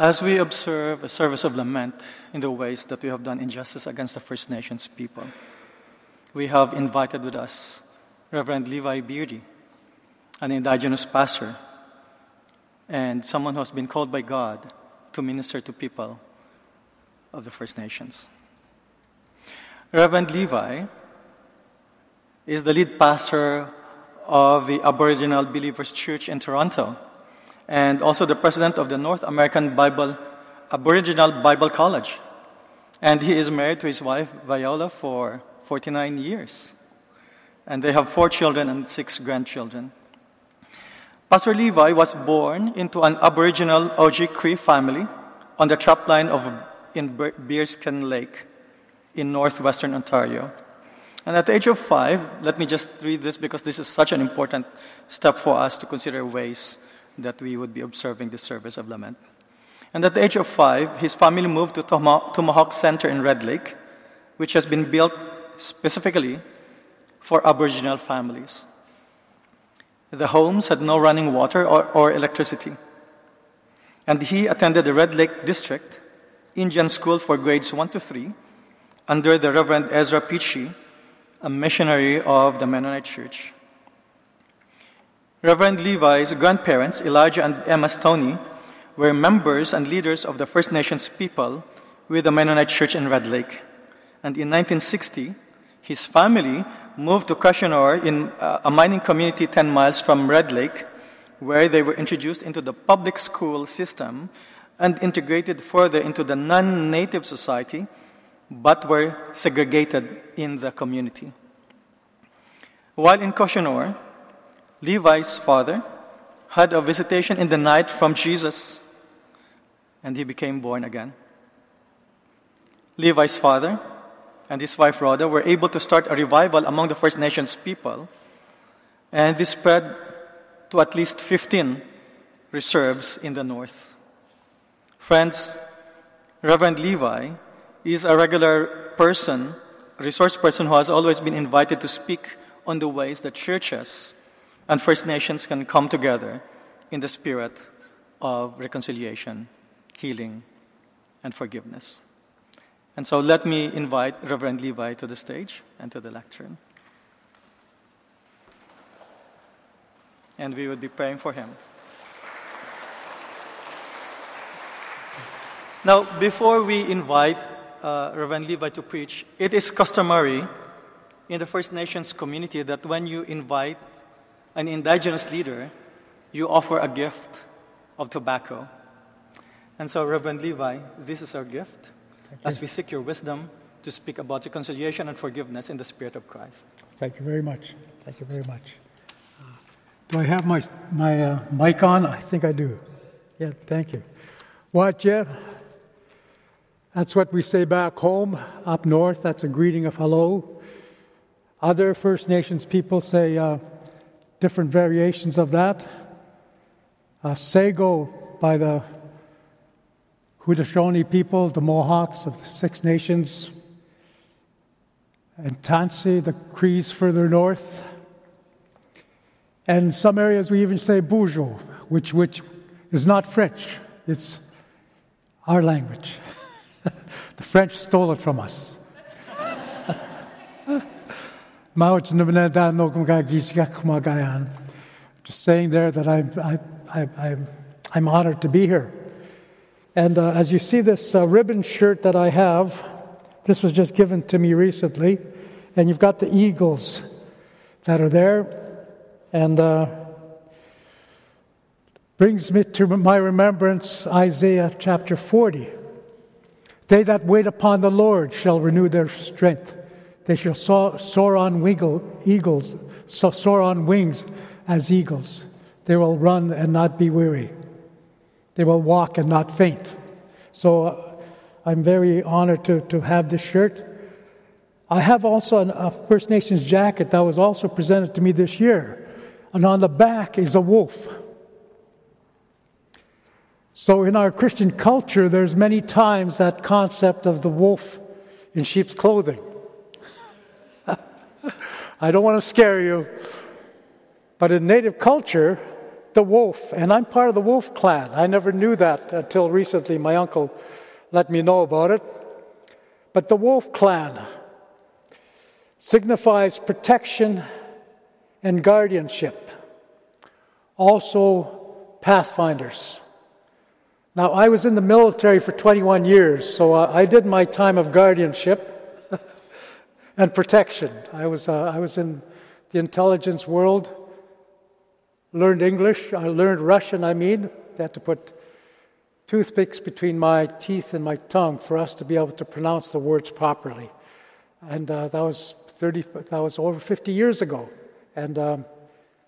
As we observe a service of lament in the ways that we have done injustice against the First Nations people, we have invited with us Reverend Levi Beardy, an indigenous pastor, and someone who has been called by God to minister to people of the First Nations. Reverend Levi is the lead pastor of the Aboriginal Believers Church in Toronto and also the president of the North American Bible Aboriginal Bible College. And he is married to his wife Viola for 49 years. And they have four children and six grandchildren. Pastor Levi was born into an Aboriginal Oji-Cree family on the trapline of in Bearskin Lake in northwestern Ontario. And at the age of five, let me just read this because this is such an important step for us to consider ways that we would be observing the service of lament. And at the age of five, his family moved to Tomahawk Center in Red Lake, which has been built specifically for Aboriginal families. The homes had no running water or, or electricity. And he attended the Red Lake District Indian School for grades 1 to 3 under the Reverend Ezra Pichi, a missionary of the Mennonite Church. Reverend Levi's grandparents, Elijah and Emma Stoney, were members and leaders of the First Nations people with the Mennonite Church in Red Lake. And in 1960, his family moved to Cochenour in uh, a mining community 10 miles from Red Lake, where they were introduced into the public school system and integrated further into the non native society, but were segregated in the community. While in Cochenour, Levi's father had a visitation in the night from Jesus, and he became born again. Levi's father and his wife Rhoda were able to start a revival among the First Nations people, and this spread to at least 15 reserves in the north. Friends, Reverend Levi is a regular person, resource person who has always been invited to speak on the ways that churches and First Nations can come together in the spirit of reconciliation, healing, and forgiveness. And so let me invite Reverend Levi to the stage and to the lectern. And we will be praying for him. Now, before we invite uh, Reverend Levi to preach, it is customary in the First Nations community that when you invite an indigenous leader, you offer a gift of tobacco. And so, Reverend Levi, this is our gift as we seek your wisdom to speak about reconciliation and forgiveness in the Spirit of Christ. Thank you very much. Thank you very much. Uh, do I have my, my uh, mic on? I think I do. Yeah, thank you. What, yeah? That's what we say back home, up north. That's a greeting of hello. Other First Nations people say, uh, different variations of that. Uh, Sago by the Haudenosaunee people, the Mohawks of the Six Nations, and Tansi, the Crees further north. And some areas we even say Boozhoo, which, which is not French, it's our language. the French stole it from us. Just saying there that I'm, I, I, I'm, I'm honored to be here. And uh, as you see this uh, ribbon shirt that I have, this was just given to me recently, and you've got the eagles that are there, and uh, brings me to my remembrance Isaiah chapter 40. They that wait upon the Lord shall renew their strength. They shall soar on eagles, so, soar on wings as eagles. They will run and not be weary. They will walk and not faint. So uh, I'm very honored to, to have this shirt. I have also an, a First Nations jacket that was also presented to me this year. And on the back is a wolf. So in our Christian culture, there's many times that concept of the wolf in sheep's clothing. I don't want to scare you, but in native culture, the wolf, and I'm part of the wolf clan. I never knew that until recently. My uncle let me know about it. But the wolf clan signifies protection and guardianship, also pathfinders. Now, I was in the military for 21 years, so uh, I did my time of guardianship and protection. I was, uh, I was in the intelligence world, learned English, I learned Russian, I mean. They had to put toothpicks between my teeth and my tongue for us to be able to pronounce the words properly. And uh, that was 30, that was over 50 years ago. And um,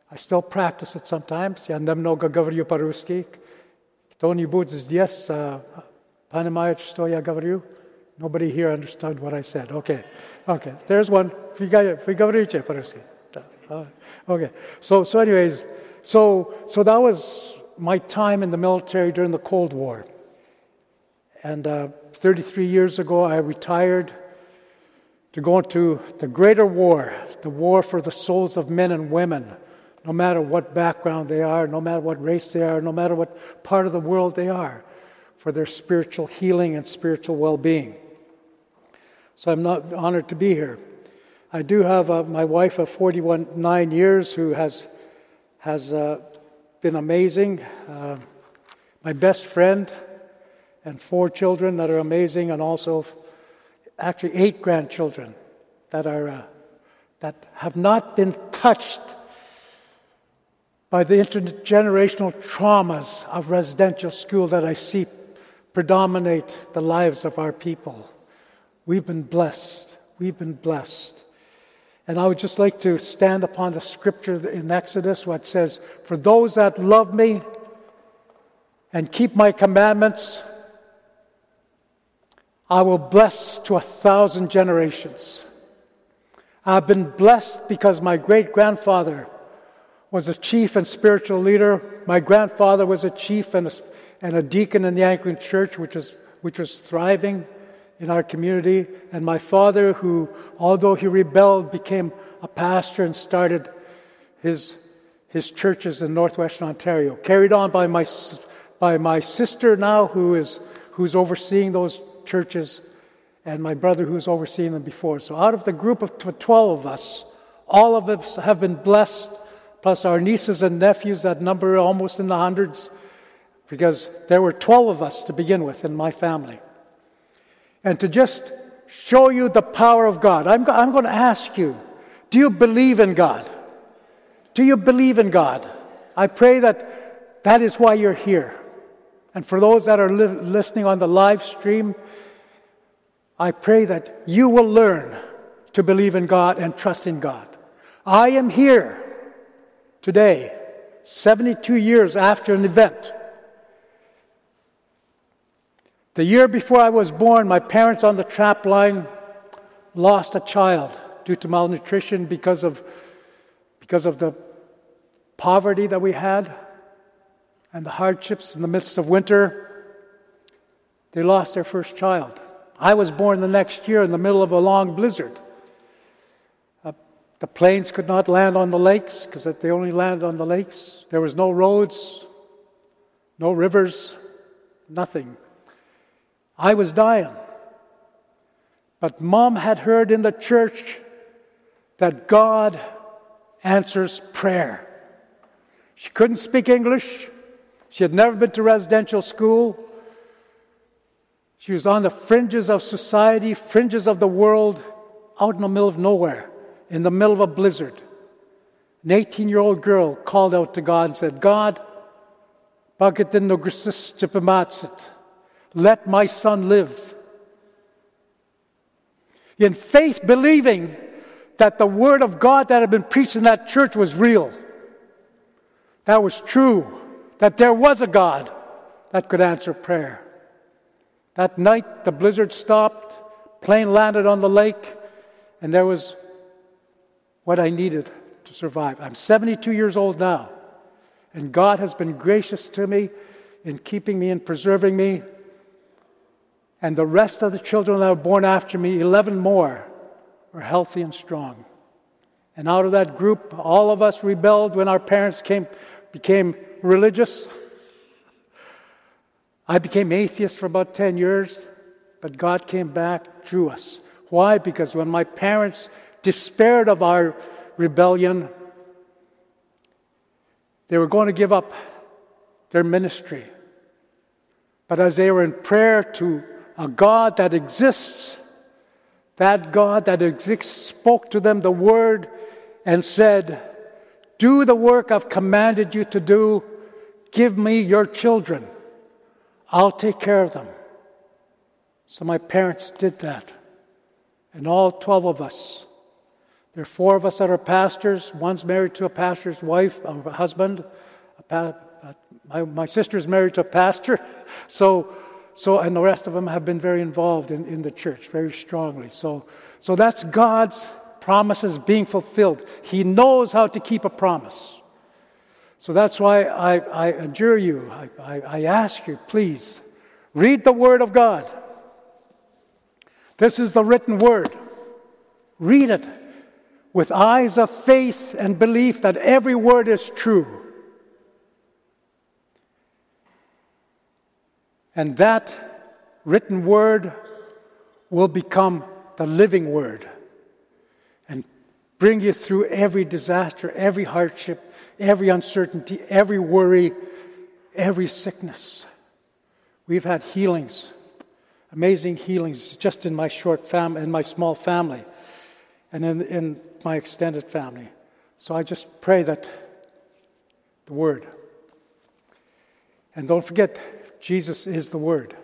I still practice it sometimes. Я немного говорю по-русски. Кто не будет здесь понимает, что я говорю? Nobody here understood what I said. Okay, okay. There's one. Uh, okay. So, so anyways, so, so that was my time in the military during the Cold War. And uh, 33 years ago, I retired to go into the greater war, the war for the souls of men and women, no matter what background they are, no matter what race they are, no matter what part of the world they are for their spiritual healing and spiritual well being. So I'm not honored to be here. I do have uh, my wife of 41 nine years who has has uh, been amazing. Uh, my best friend and four children that are amazing, and also actually eight grandchildren that are uh, that have not been touched by the intergenerational traumas of residential school that I see predominate the lives of our people. We've been blessed. We've been blessed. And I would just like to stand upon the scripture in Exodus, what says, For those that love me and keep my commandments, I will bless to a thousand generations. I've been blessed because my great grandfather was a chief and spiritual leader. My grandfather was a chief and a, and a deacon in the Anglican Church, which was, which was thriving in our community. And my father, who, although he rebelled, became a pastor and started his, his churches in northwestern Ontario. Carried on by my, by my sister now, who is, who's overseeing those churches, and my brother, who's overseeing them before. So out of the group of 12 of us, all of us have been blessed, plus our nieces and nephews that number almost in the hundreds, because there were 12 of us to begin with in my family and to just show you the power of God. I'm, I'm going to ask you do you believe in God? Do you believe in God? I pray that that is why you're here. And for those that are li- listening on the live stream, I pray that you will learn to believe in God and trust in God. I am here today, 72 years after an event the year before I was born, my parents on the trap line lost a child due to malnutrition because of, because of the poverty that we had and the hardships in the midst of winter. They lost their first child. I was born the next year in the middle of a long blizzard. Uh, the planes could not land on the lakes because they only landed on the lakes. There was no roads, no rivers, nothing. I was dying. But mom had heard in the church that God answers prayer. She couldn't speak English. She had never been to residential school. She was on the fringes of society, fringes of the world, out in the middle of nowhere, in the middle of a blizzard. An 18 year old girl called out to God and said, God, bakit din nagrisis let my son live. In faith, believing that the word of God that had been preached in that church was real, that was true, that there was a God that could answer prayer. That night, the blizzard stopped, plane landed on the lake, and there was what I needed to survive. I'm 72 years old now, and God has been gracious to me in keeping me and preserving me and the rest of the children that were born after me, 11 more, were healthy and strong. And out of that group, all of us rebelled when our parents came, became religious. I became atheist for about 10 years, but God came back, drew us. Why? Because when my parents despaired of our rebellion, they were going to give up their ministry. But as they were in prayer to a God that exists, that God that exists spoke to them the word and said, Do the work I've commanded you to do. Give me your children. I'll take care of them. So my parents did that. And all 12 of us. There are four of us that are pastors. One's married to a pastor's wife, a husband. A pa- my, my sister's married to a pastor. So, so, and the rest of them have been very involved in, in the church, very strongly. So, so that's God's promises being fulfilled. He knows how to keep a promise. So that's why I, I adjure you, I, I, I ask you, please, read the Word of God. This is the written Word. Read it with eyes of faith and belief that every word is true. And that written word will become the living word and bring you through every disaster, every hardship, every uncertainty, every worry, every sickness. We've had healings, amazing healings, just in my short family, in my small family, and in, in my extended family. So I just pray that the Word. And don't forget, Jesus is the Word.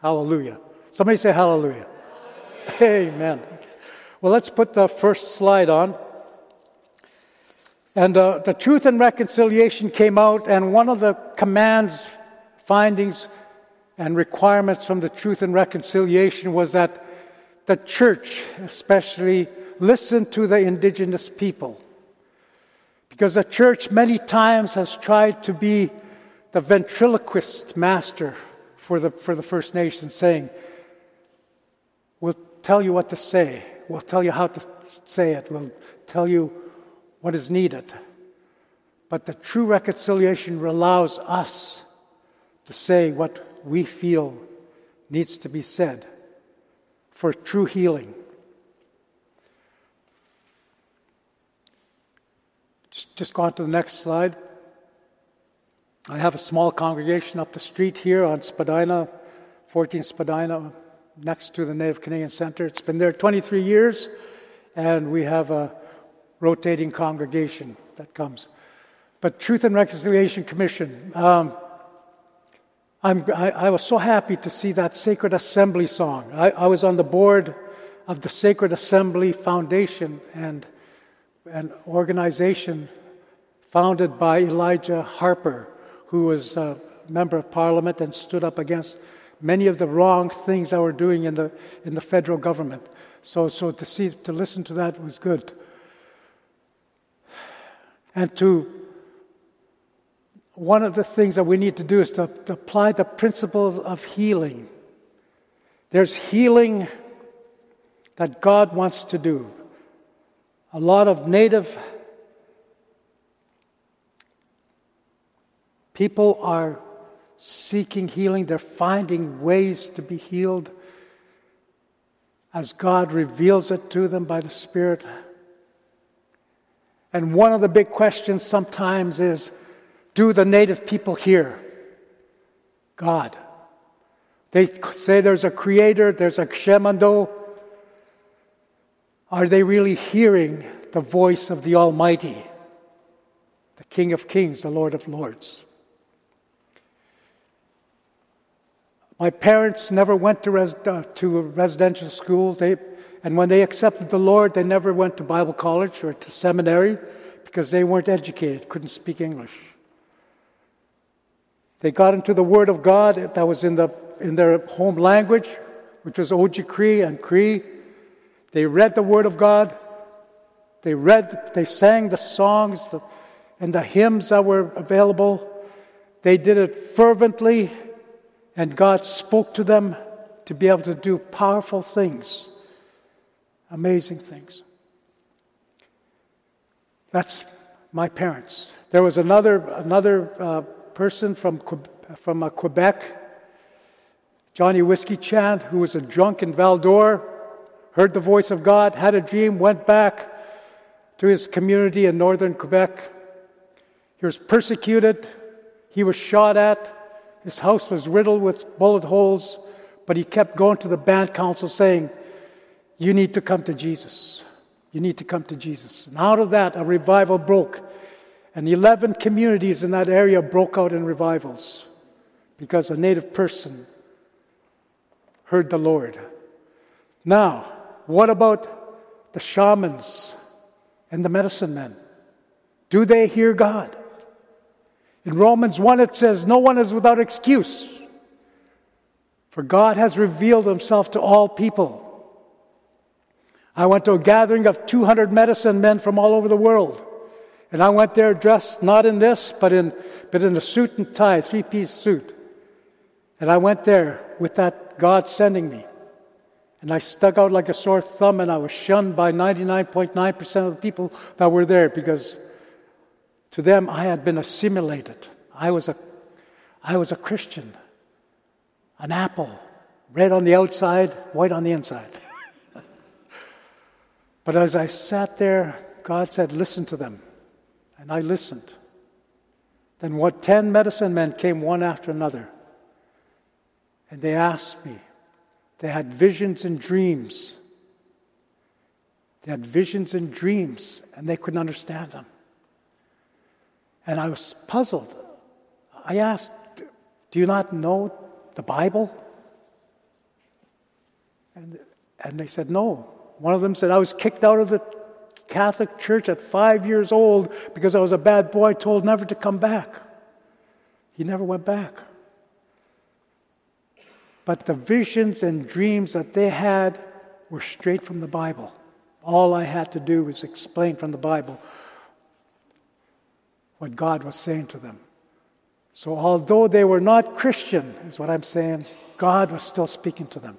Hallelujah. Somebody say hallelujah. hallelujah. Amen. Well, let's put the first slide on. And uh, the Truth and Reconciliation came out, and one of the commands, findings, and requirements from the Truth and Reconciliation was that the church, especially, listen to the indigenous people. Because the church many times has tried to be the ventriloquist master for the, for the First Nations, saying, We'll tell you what to say, we'll tell you how to say it, we'll tell you what is needed. But the true reconciliation allows us to say what we feel needs to be said for true healing. Just, just go on to the next slide. I have a small congregation up the street here on Spadina, 14 Spadina, next to the Native Canadian Center. It's been there 23 years, and we have a rotating congregation that comes. But Truth and Reconciliation Commission, um, I, I, was so happy to see that Sacred Assembly song. I, I was on the board of the Sacred Assembly Foundation and an organization founded by Elijah Harper who was a member of parliament and stood up against many of the wrong things that were doing in the, in the federal government. So, so to see, to listen to that was good. And to, one of the things that we need to do is to, to apply the principles of healing. There's healing that God wants to do. A lot of native People are seeking healing, they're finding ways to be healed as God reveals it to them by the Spirit. And one of the big questions sometimes is do the native people hear God? They say there's a creator, there's a Kshemando. Are they really hearing the voice of the Almighty, the King of Kings, the Lord of Lords? My parents never went to, res- uh, to a residential school. They, and when they accepted the Lord, they never went to Bible college or to seminary because they weren't educated, couldn't speak English. They got into the Word of God that was in, the, in their home language, which was Ojibwe and Cree. They read the Word of God. They read, they sang the songs the, and the hymns that were available. They did it fervently and God spoke to them to be able to do powerful things, amazing things. That's my parents. There was another, another uh, person from, from uh, Quebec, Johnny Whiskey Chan, who was a drunk in Val d'Or, heard the voice of God, had a dream, went back to his community in northern Quebec. He was persecuted, he was shot at, his house was riddled with bullet holes, but he kept going to the band council saying, You need to come to Jesus. You need to come to Jesus. And out of that, a revival broke. And 11 communities in that area broke out in revivals because a native person heard the Lord. Now, what about the shamans and the medicine men? Do they hear God? In Romans 1, it says, No one is without excuse, for God has revealed himself to all people. I went to a gathering of 200 medicine men from all over the world. And I went there dressed not in this, but in, but in a suit and tie, three piece suit. And I went there with that God sending me. And I stuck out like a sore thumb, and I was shunned by 99.9% of the people that were there because to them I had been assimilated. I was a, I was a Christian, an apple, red on the outside, white on the inside. but as I sat there, God said, Listen to them. And I listened. Then what 10 medicine men came one after another. And they asked me, they had visions and dreams. They had visions and dreams, and they couldn't understand them. And I was puzzled. I asked, Do you not know the Bible? And, and they said, No. One of them said, I was kicked out of the Catholic Church at five years old because I was a bad boy, told never to come back. He never went back. But the visions and dreams that they had were straight from the Bible. All I had to do was explain from the Bible what God was saying to them. So, although they were not Christian, is what I'm saying, God was still speaking to them.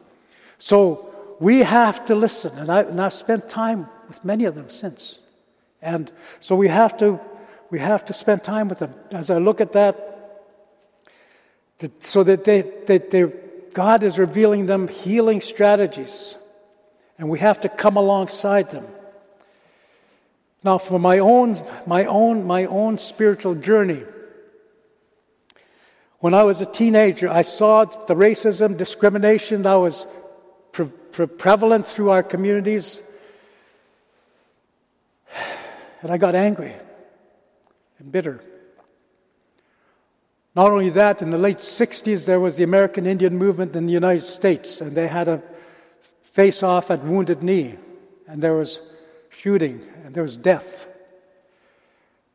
So, we have to listen. And, I, I've spent time with many of them since. And so we have to, we have to spend time with them. As I look at that, that so that they, that they, God is revealing them healing strategies. And we have to come alongside them. Now, for my own, my own, my own spiritual journey, when I was a teenager, I saw the racism, discrimination that was pre- pre- prevalent through our communities. And I got angry and bitter. Not only that, in the late 60s, there was the American Indian movement in the United States, and they had a face off at Wounded Knee, and there was shooting, and there was death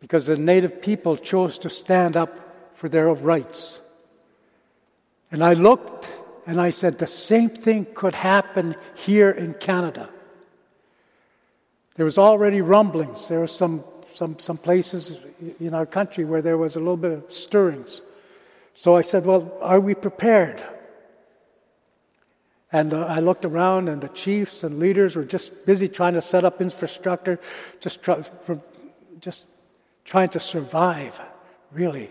because the native people chose to stand up for their rights. And I looked and I said, the same thing could happen here in Canada. There was already rumblings. There were some, some, some places in our country where there was a little bit of stirrings. So I said, Well, are we prepared? And I looked around, and the chiefs and leaders were just busy trying to set up infrastructure, just, try, just trying to survive, really.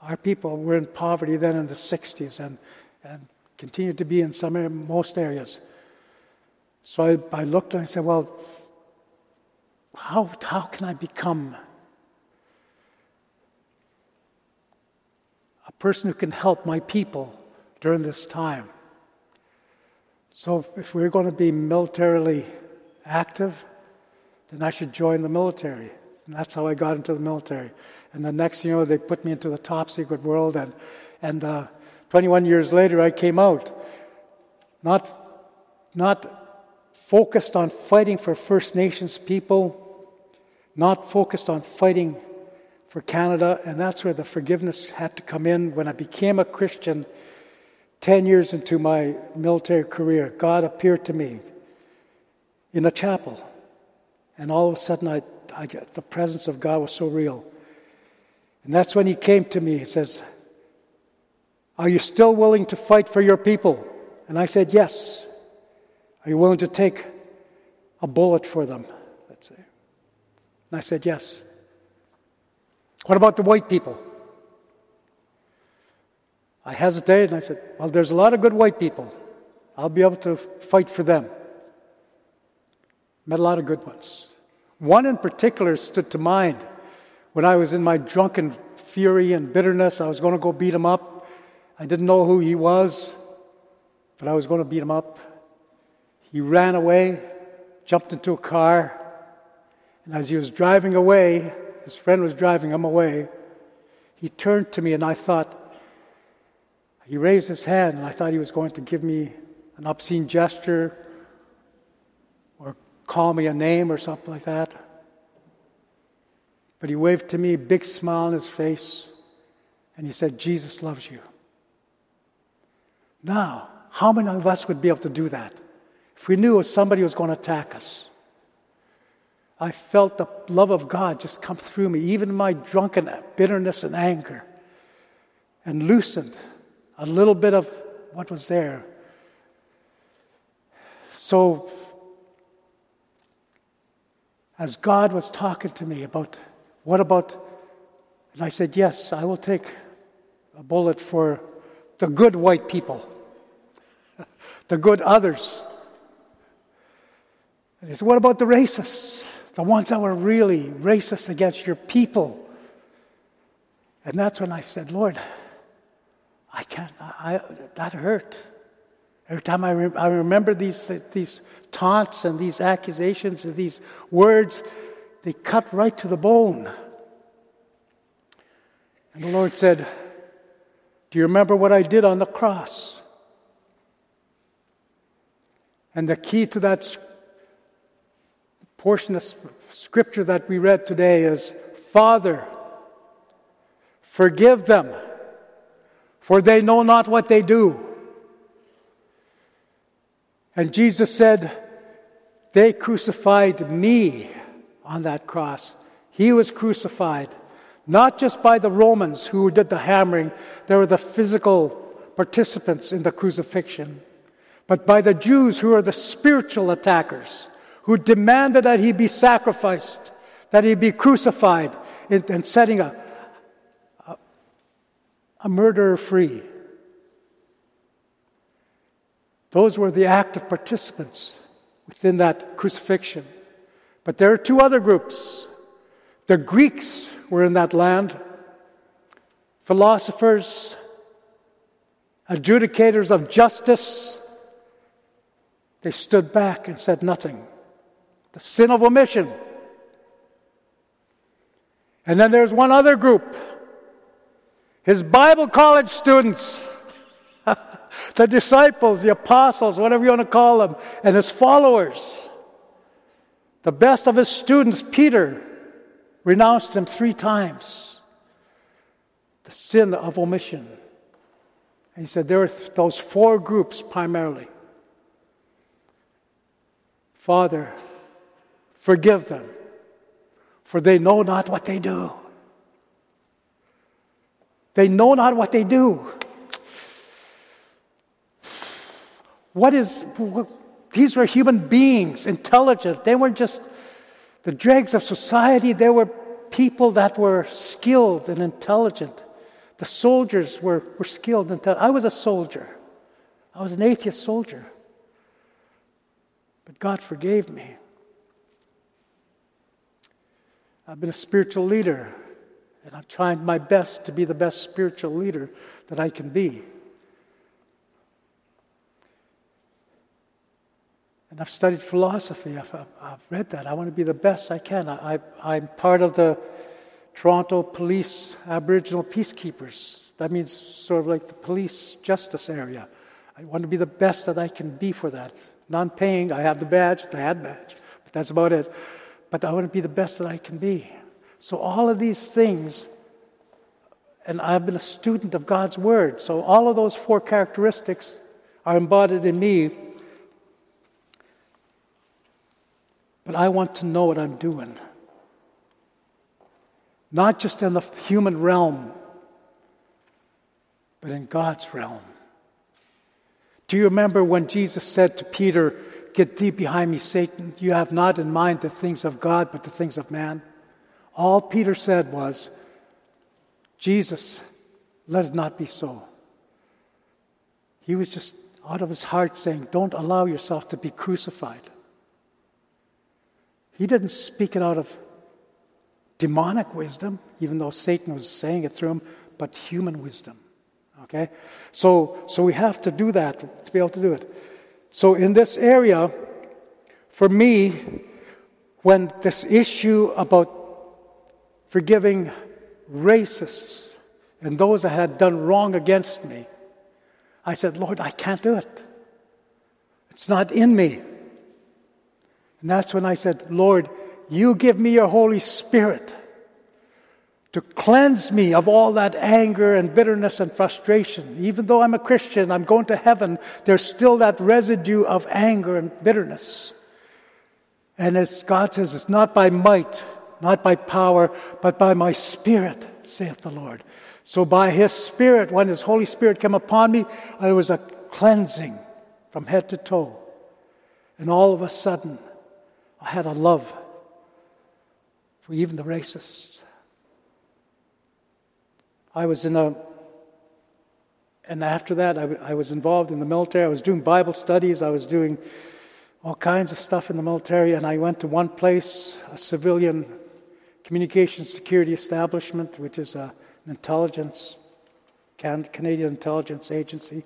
Our people were in poverty then in the 60s and, and continued to be in some most areas. So I, I looked and I said, Well, how, how can I become a person who can help my people during this time? So, if we're going to be militarily active, then I should join the military. And that's how I got into the military. And the next, you know, they put me into the top secret world. And, and uh, 21 years later, I came out. Not, not focused on fighting for First Nations people, not focused on fighting for Canada, and that's where the forgiveness had to come in. When I became a Christian, 10 years into my military career, God appeared to me in a chapel, and all of a sudden, I, I, the presence of God was so real. And that's when He came to me. He says, Are you still willing to fight for your people? And I said, Yes. Are you willing to take a bullet for them? Let's say. And I said, Yes. What about the white people? I hesitated and I said, Well, there's a lot of good white people. I'll be able to fight for them. Met a lot of good ones. One in particular stood to mind when I was in my drunken fury and bitterness. I was going to go beat him up. I didn't know who he was, but I was going to beat him up. He ran away, jumped into a car, and as he was driving away, his friend was driving him away, he turned to me and I thought, he raised his hand and I thought he was going to give me an obscene gesture or call me a name or something like that. But he waved to me, big smile on his face, and he said, Jesus loves you. Now, how many of us would be able to do that if we knew somebody was going to attack us? I felt the love of God just come through me, even my drunken bitterness and anger, and loosened a little bit of what was there. So, as God was talking to me about what about, and I said, Yes, I will take a bullet for the good white people, the good others. And he said, What about the racists? the ones that were really racist against your people. And that's when I said, Lord, can't, I, that hurt. Every time I, re- I remember these, these taunts and these accusations and these words, they cut right to the bone. And the Lord said, Do you remember what I did on the cross? And the key to that portion of scripture that we read today is Father, forgive them, for they know not what they do. And Jesus said, They crucified me on that cross. He was crucified, not just by the Romans who did the hammering, they were the physical participants in the crucifixion, but by the Jews who are the spiritual attackers who demanded that he be sacrificed, that he be crucified, and setting a, a murderer free. Those were the active participants within that crucifixion. But there are two other groups. The Greeks were in that land, philosophers, adjudicators of justice. They stood back and said nothing the sin of omission. And then there's one other group his Bible college students, the disciples, the apostles, whatever you want to call them, and his followers. The best of his students, Peter, renounced him three times. The sin of omission. And he said there are those four groups primarily. Father, Forgive them, for they know not what they do. They know not what they do. What is, these were human beings, intelligent. They weren't just the dregs of society, they were people that were skilled and intelligent. The soldiers were, were skilled and intelligent. I was a soldier, I was an atheist soldier. But God forgave me. I've been a spiritual leader, and I'm trying my best to be the best spiritual leader that I can be. And I've studied philosophy. I've, I've, read that. I want to be the best I can. I, am part of the Toronto Police Aboriginal Peacekeepers. That means sort of like the police justice area. I want to be the best that I can be for that. Non paying, I have the badge, the ad badge, but that's about it but I want to be the best that I can be. So, all of these things, and I've been a student of God's Word, so all of those four characteristics are embodied in me. But I want to know what I'm doing. Not just in the human realm, but in God's realm. Do you remember when Jesus said to Peter, Get thee behind me, Satan. You have not in mind the things of God, but the things of man. All Peter said was, Jesus, let it not be so. He was just out of his heart saying, Don't allow yourself to be crucified. He didn't speak it out of demonic wisdom, even though Satan was saying it through him, but human wisdom. Okay? So, so we have to do that to be able to do it. So, in this area, for me, when this issue about forgiving racists and those that had done wrong against me, I said, Lord, I can't do it. It's not in me. And that's when I said, Lord, you give me your Holy Spirit to cleanse me of all that anger and bitterness and frustration. Even though I'm a Christian, I'm going to heaven, there's still that residue of anger and bitterness. And as God says, it's not by might, not by power, but by my Spirit, saith the Lord. So by His Spirit, when His Holy Spirit came upon me, there was a cleansing from head to toe. And all of a sudden, I had a love for even the racists. I was in a, and after that, I, I was involved in the military. I was doing Bible studies. I was doing all kinds of stuff in the military. And I went to one place, a civilian communications security establishment, which is a, an intelligence, Can, Canadian intelligence agency.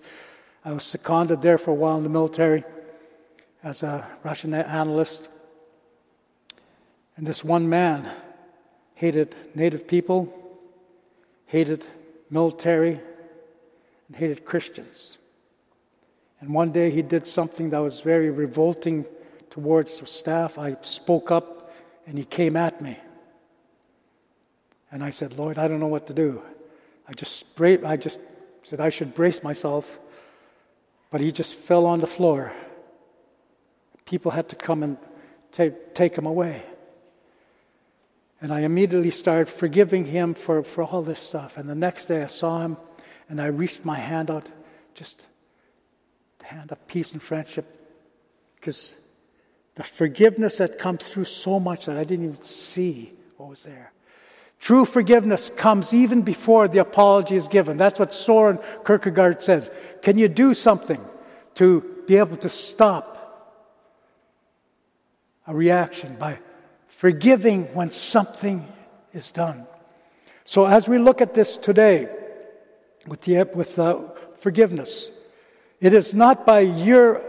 I was seconded there for a while in the military as a Russian analyst. And this one man hated native people hated military, and hated Christians. And one day he did something that was very revolting towards the staff. I spoke up and he came at me. And I said, Lord, I don't know what to do. I just, I just said I should brace myself, but he just fell on the floor. People had to come and take, take him away. And I immediately started forgiving him for, for all this stuff. And the next day I saw him and I reached my hand out, just the hand of peace and friendship. Because the forgiveness that comes through so much that I didn't even see what was there. True forgiveness comes even before the apology is given. That's what Soren Kierkegaard says. Can you do something to be able to stop a reaction by forgiving when something is done. So, as we look at this today with, the, with uh, forgiveness, it is not by your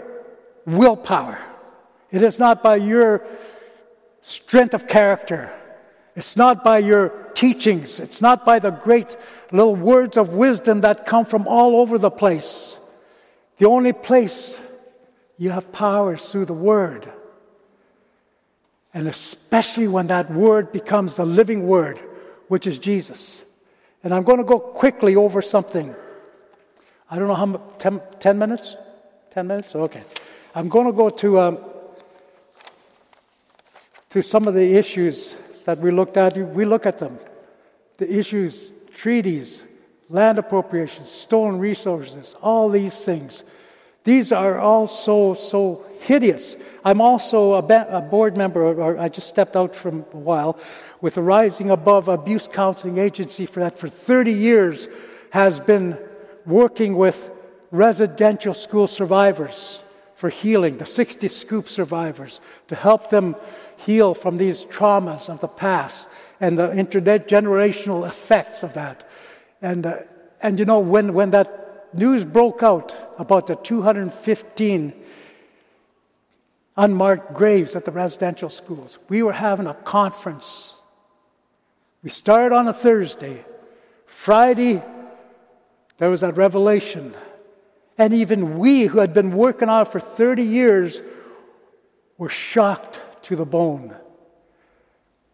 willpower, it is not by your strength of character, it's not by your teachings, it's not by the great little words of wisdom that come from all over the place. The only place you have power is through the Word. And especially when that word becomes the living word, which is Jesus. And I'm going to go quickly over something. I don't know how much, 10, 10 minutes? 10 minutes? Okay. I'm going to go to, um, to some of the issues that we looked at. We look at them. The issues, treaties, land appropriations, stolen resources, all these things. These are all so, so hideous. I'm also a, ba- a board member, or I just stepped out from a while, with the Rising Above Abuse Counseling Agency for that for 30 years has been working with residential school survivors for healing, the 60 scoop survivors, to help them heal from these traumas of the past and the intergenerational effects of that. And, uh, and you know, when, when that news broke out about the 215 unmarked graves at the residential schools. We were having a conference. We started on a Thursday. Friday, there was a revelation. And even we, who had been working on it for 30 years, were shocked to the bone.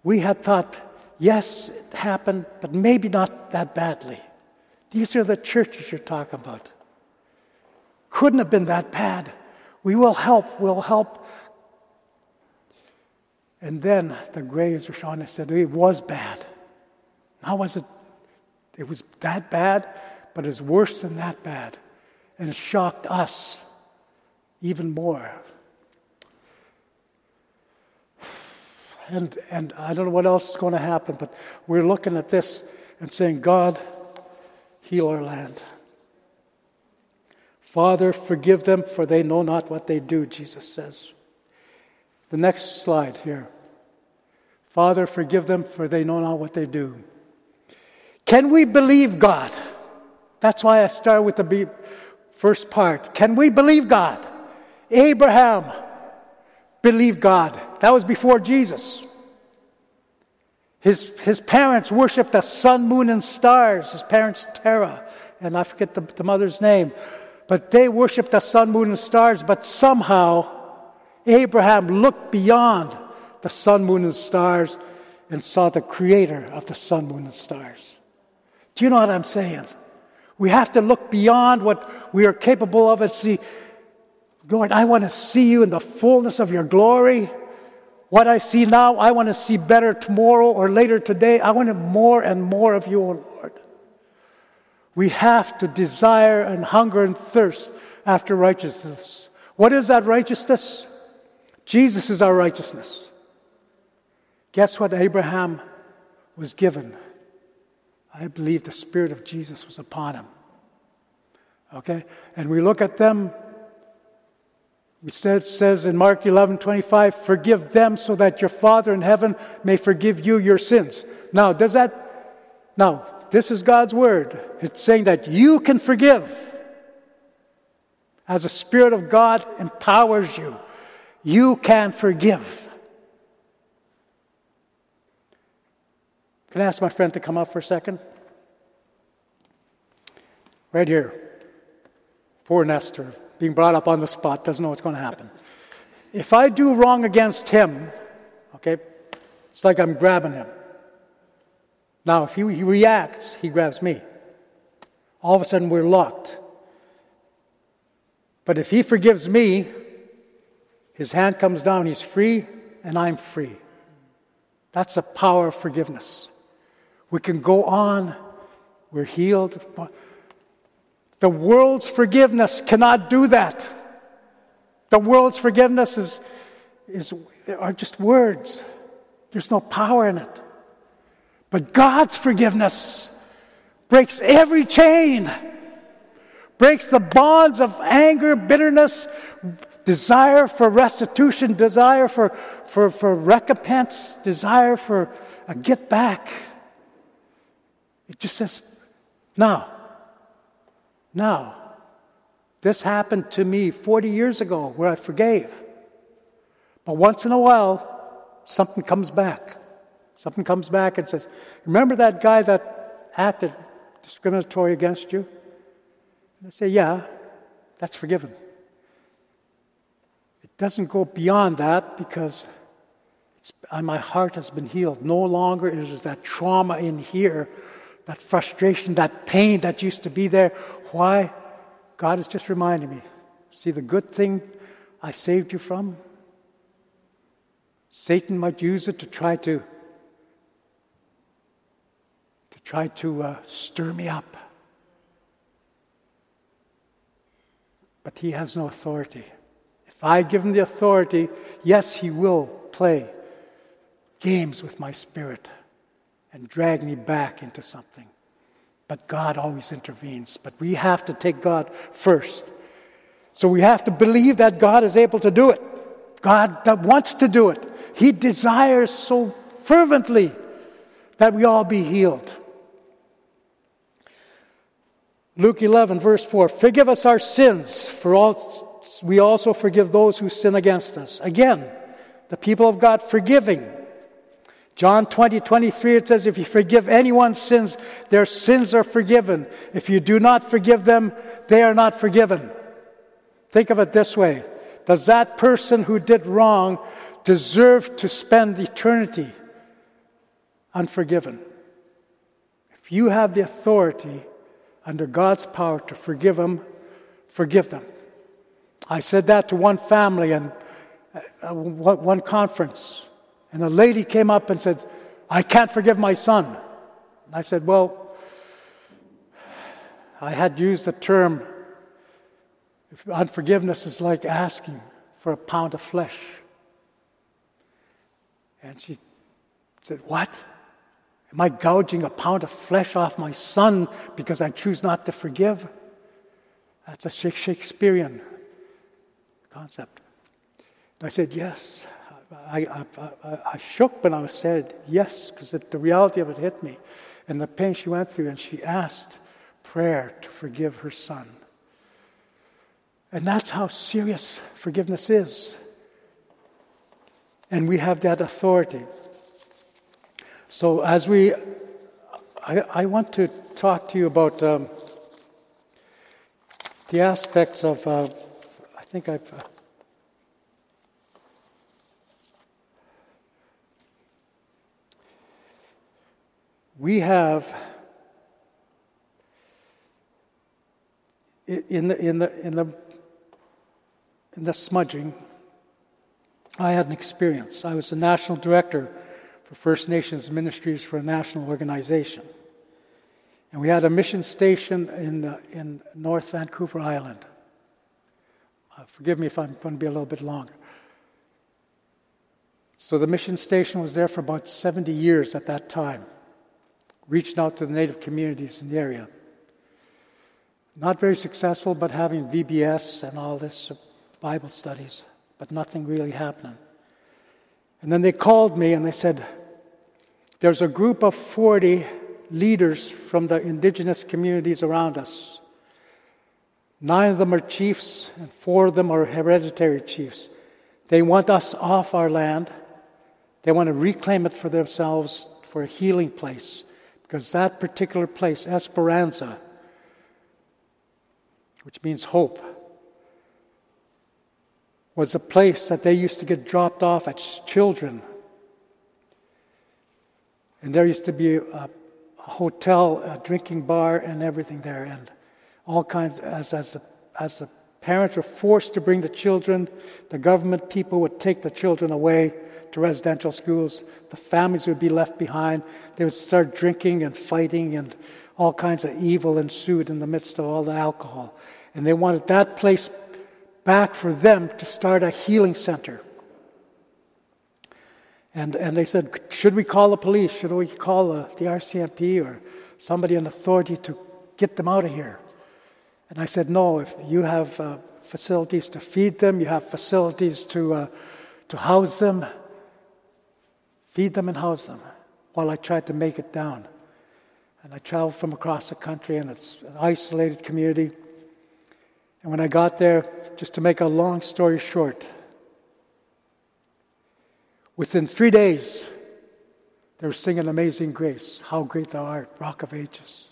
We had thought, yes, it happened, but maybe not that badly. These are the churches you're talking about. Couldn't have been that bad. We will help, we'll help. And then the graves were shown and said, it was bad. How was it? It was that bad, but it's worse than that bad. And it shocked us even more. And, and I don't know what else is going to happen, but we're looking at this and saying, God, heal our land. Father, forgive them, for they know not what they do, Jesus says. The next slide here. Father, forgive them, for they know not what they do. Can we believe God? That's why I start with the first part. Can we believe God? Abraham believed God. That was before Jesus. His, his parents worshiped the sun, moon, and stars. His parents, Terah, and I forget the, the mother's name. But they worshiped the sun, moon, and stars. But somehow, Abraham looked beyond the sun, moon, and stars and saw the creator of the sun, moon, and stars. Do you know what I'm saying? We have to look beyond what we are capable of and see, Lord, I want to see you in the fullness of your glory. What I see now, I want to see better tomorrow or later today. I want more and more of you, O Lord. We have to desire and hunger and thirst after righteousness. What is that righteousness? Jesus is our righteousness. Guess what Abraham was given? I believe the Spirit of Jesus was upon him. Okay? And we look at them. It says in Mark 11 25, forgive them so that your Father in heaven may forgive you your sins. Now, does that, now, this is God's word. It's saying that you can forgive. As the Spirit of God empowers you, you can forgive. Can I ask my friend to come up for a second? Right here. Poor Nestor, being brought up on the spot, doesn't know what's going to happen. If I do wrong against him, okay, it's like I'm grabbing him. Now, if he, he reacts, he grabs me. All of a sudden, we're locked. But if he forgives me, his hand comes down, he's free, and I'm free. That's the power of forgiveness. We can go on. We're healed. The world's forgiveness cannot do that. The world's forgiveness is, is, are just words, there's no power in it. But God's forgiveness breaks every chain, breaks the bonds of anger, bitterness, desire for restitution, desire for, for, for recompense, desire for a get back. It just says, now, now, this happened to me 40 years ago where I forgave. But once in a while, something comes back. Something comes back and says, Remember that guy that acted discriminatory against you? And I say, Yeah, that's forgiven. It doesn't go beyond that because my heart has been healed. No longer is that trauma in here that frustration, that pain that used to be there. Why? God is just reminding me. See the good thing I saved you from? Satan might use it to try to to try to uh, stir me up. But he has no authority. If I give him the authority, yes, he will play games with my spirit and drag me back into something. But God always intervenes. But we have to take God first. So we have to believe that God is able to do it. God that wants to do it. He desires so fervently that we all be healed. Luke 11, verse 4 Forgive us our sins, for all, we also forgive those who sin against us. Again, the people of God forgiving John 20, 23, it says, If you forgive anyone's sins, their sins are forgiven. If you do not forgive them, they are not forgiven. Think of it this way Does that person who did wrong deserve to spend eternity unforgiven? If you have the authority under God's power to forgive them, forgive them. I said that to one family and uh, one conference. And a lady came up and said, I can't forgive my son. And I said, Well, I had used the term unforgiveness is like asking for a pound of flesh. And she said, What? Am I gouging a pound of flesh off my son because I choose not to forgive? That's a Shakespearean concept. And I said, Yes. I, I, I, shook when I said yes, because the reality of it hit me and the pain she went through, and she asked prayer to forgive her son. And that's how serious forgiveness is. And we have that authority. So, as we, I, I want to talk to you about um, the aspects of, uh, I think I've. We have in the, in the, in the, in the smudging, I had an experience. I was the national director for First Nations Ministries for a national organization. And we had a mission station in, uh, in North Vancouver Island. Uh, forgive me if I'm going to be a little bit longer. So the mission station was there for about 70 years at that time, reaching out to the native communities in the area. Not very successful, but having VBS and all this Bible studies, but nothing really happening. And then they called me and they said, There's a group of 40 leaders from the indigenous communities around us. Nine of them are chiefs, and four of them are hereditary chiefs. They want us off our land. They want to reclaim it for themselves for a healing place, because that particular place, Esperanza, which means hope, was a place that they used to get dropped off as children. And there used to be a, a hotel, a drinking bar, and everything there, and all kinds. As as the, as the parents were forced to bring the children, the government people would take the children away to residential schools. The families would be left behind. They would start drinking and fighting, and all kinds of evil ensued in the midst of all the alcohol. And they wanted that place back for them to start a healing center. And, and they said, Should we call the police? Should we call the, the RCMP or somebody in authority to get them out of here? And I said, No, if you have uh, facilities to feed them, you have facilities to, uh, to house them, feed them and house them while I tried to make it down. And I traveled from across the country, and it's an isolated community. And when I got there, just to make a long story short, within three days, they were singing Amazing Grace, How Great Thou Art, Rock of Ages.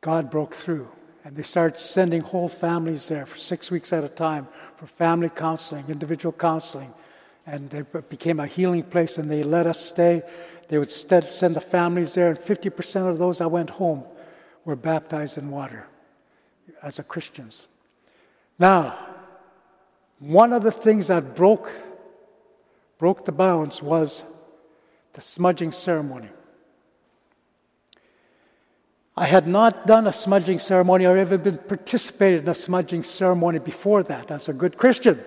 God broke through, and they started sending whole families there for six weeks at a time for family counseling, individual counseling. And it became a healing place, and they let us stay. They would send the families there, and 50% of those that went home were baptized in water as a Christians. Now, one of the things that broke broke the bounds was the smudging ceremony. I had not done a smudging ceremony or even been participated in a smudging ceremony before that as a good Christian.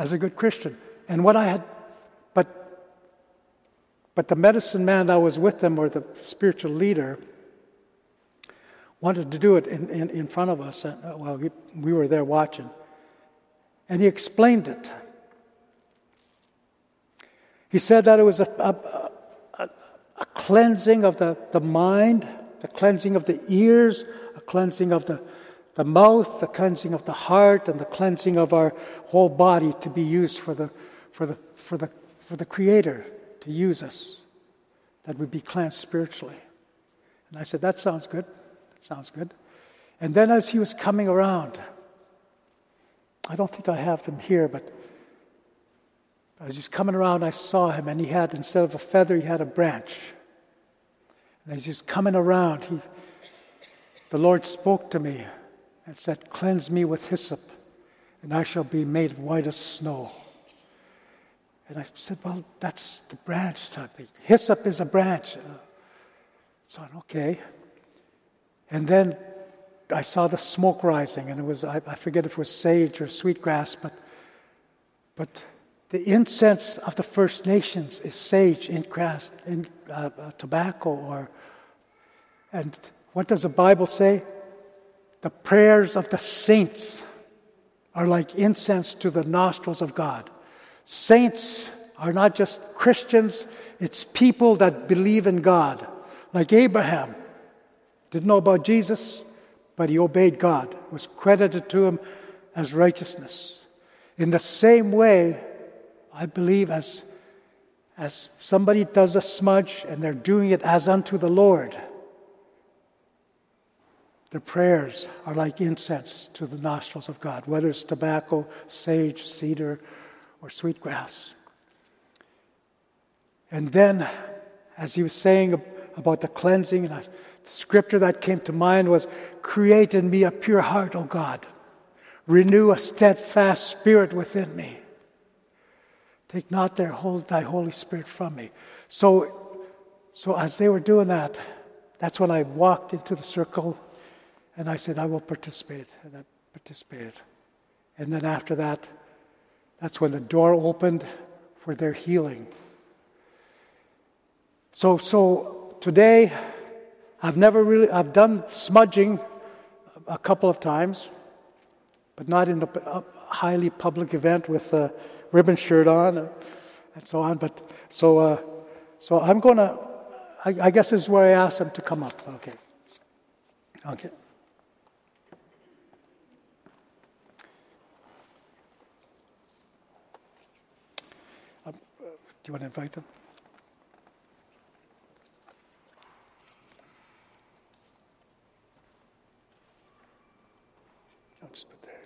As a good Christian. And what I had, but, but the medicine man that was with them or the spiritual leader wanted to do it in, in, in front of us. And, uh, well, we, we were there watching. And he explained it. He said that it was a, a, a, a cleansing of the, the mind, the cleansing of the ears, a cleansing of the, the mouth, the cleansing of the heart, and the cleansing of our whole body to be used for the, for the, for the, for the Creator to use us, that we be cleansed spiritually. And I said, That sounds good. That sounds good. And then as he was coming around, I don't think I have them here, but as he was coming around, I saw him, and he had, instead of a feather, he had a branch. And as he was coming around, he, the Lord spoke to me and said, Cleanse me with hyssop, and I shall be made white as snow. And I said, Well, that's the branch type thing. Hyssop is a branch. So, okay. And then I saw the smoke rising, and it was, I, I forget if it was sage or sweetgrass, but, but The incense of the First Nations is sage in, grass, in uh, uh, tobacco, or and what does the Bible say? The prayers of the saints are like incense to the nostrils of God. Saints are not just Christians, it's people that believe in God. Like Abraham, didn't know about Jesus, but he obeyed God, was credited to him as righteousness. In the same way, I believe as, as somebody does a smudge and they're doing it as unto the Lord, their prayers are like incense to the nostrils of God, whether it's tobacco, sage, cedar, or sweetgrass. And then, as he was saying about the cleansing, the scripture that came to mind was Create in me a pure heart, O God. Renew a steadfast spirit within me. Take not their whole, thy Holy Spirit from me. So, so as they were doing that, that's when I walked into the circle and I said, I will participate. And I participated. And then after that, that's when the door opened for their healing. So, so today, I've never really, I've done smudging a couple of times, but not in a, highly public event with a ribbon shirt on and so on. But so, uh, so I'm going to, I guess this is where I asked them to come up. Okay. Okay. Do you want to invite them? I'll just put there.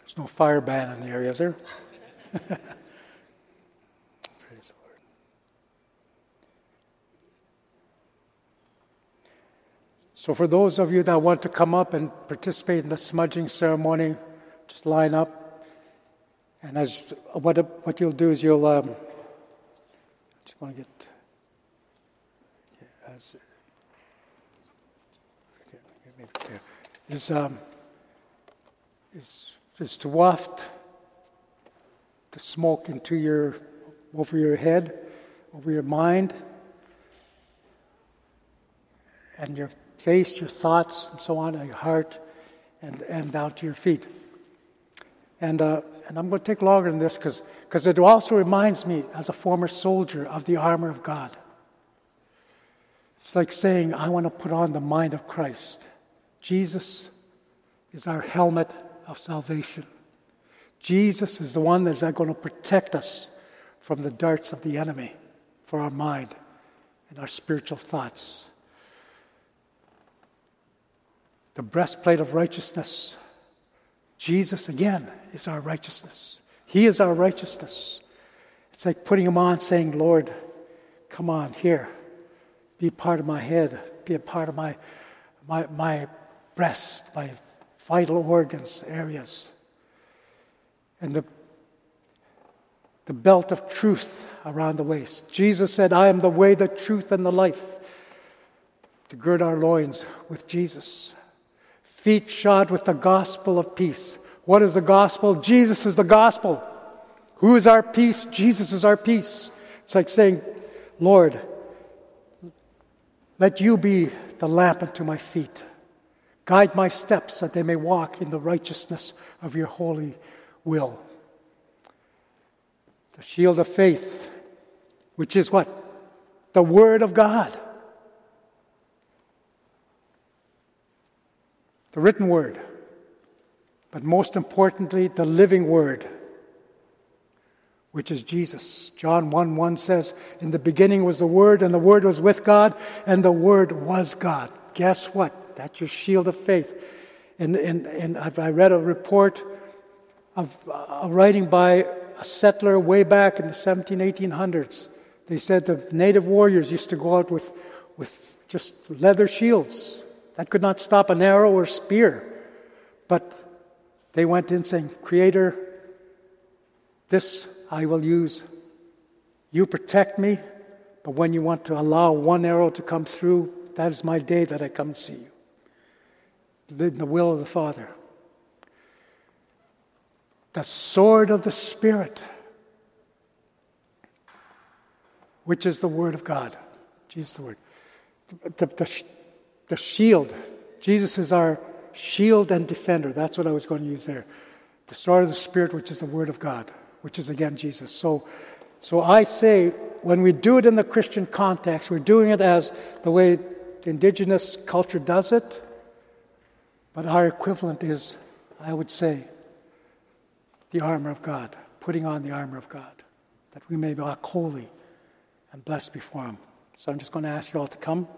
There's no fire ban in the area, is there? So, for those of you that want to come up and participate in the smudging ceremony, just line up. And as what, what you'll do is you'll um, just want to get yeah, as, okay, is um, is is to waft the smoke into your over your head, over your mind, and your face, your thoughts, and so on, your heart, and, and down to your feet. And, uh, and I'm going to take longer than this because it also reminds me, as a former soldier, of the armor of God. It's like saying, I want to put on the mind of Christ. Jesus is our helmet of salvation. Jesus is the one that's going to protect us from the darts of the enemy for our mind and our spiritual thoughts the breastplate of righteousness. Jesus, again, is our righteousness. He is our righteousness. It's like putting him on, saying, Lord, come on, here, be part of my head, be a part of my, my, my breast, my vital organs, areas. And the, the belt of truth around the waist. Jesus said, I am the way, the truth, and the life. To gird our loins with Jesus feet shod with the gospel of peace. What is the gospel? Jesus is the gospel. Who is our peace? Jesus is our peace. It's like saying, Lord, let you be the lamp unto my feet. Guide my steps that they may walk in the righteousness of your holy will. The shield of faith, which is what? The Word of God. The written word, but most importantly, the living word, which is Jesus. John 1 1 says, In the beginning was the Word, and the Word was with God, and the Word was God. Guess what? That's your shield of faith. And, and, and I read a report of uh, a writing by a settler way back in the 17, 1800s. They said the native warriors used to go out with, with just leather shields that could not stop an arrow or spear. But they went in saying, Creator, this I will use. You protect me, but when you want to allow one arrow to come through, that is my day that I come to see you. In the will of the Father. The sword of the Spirit, which is the Word of God. Jesus, the Word. The, the, the shield. Jesus is our shield and defender. That's what I was going to use there. The sword of the Spirit, which is the Word of God, which is again Jesus. So, so I say, when we do it in the Christian context, we're doing it as the way indigenous culture does it, but our equivalent is, I would say, the armor of God, putting on the armor of God, that we may walk holy and blessed before Him. So I'm just going to ask you all to come.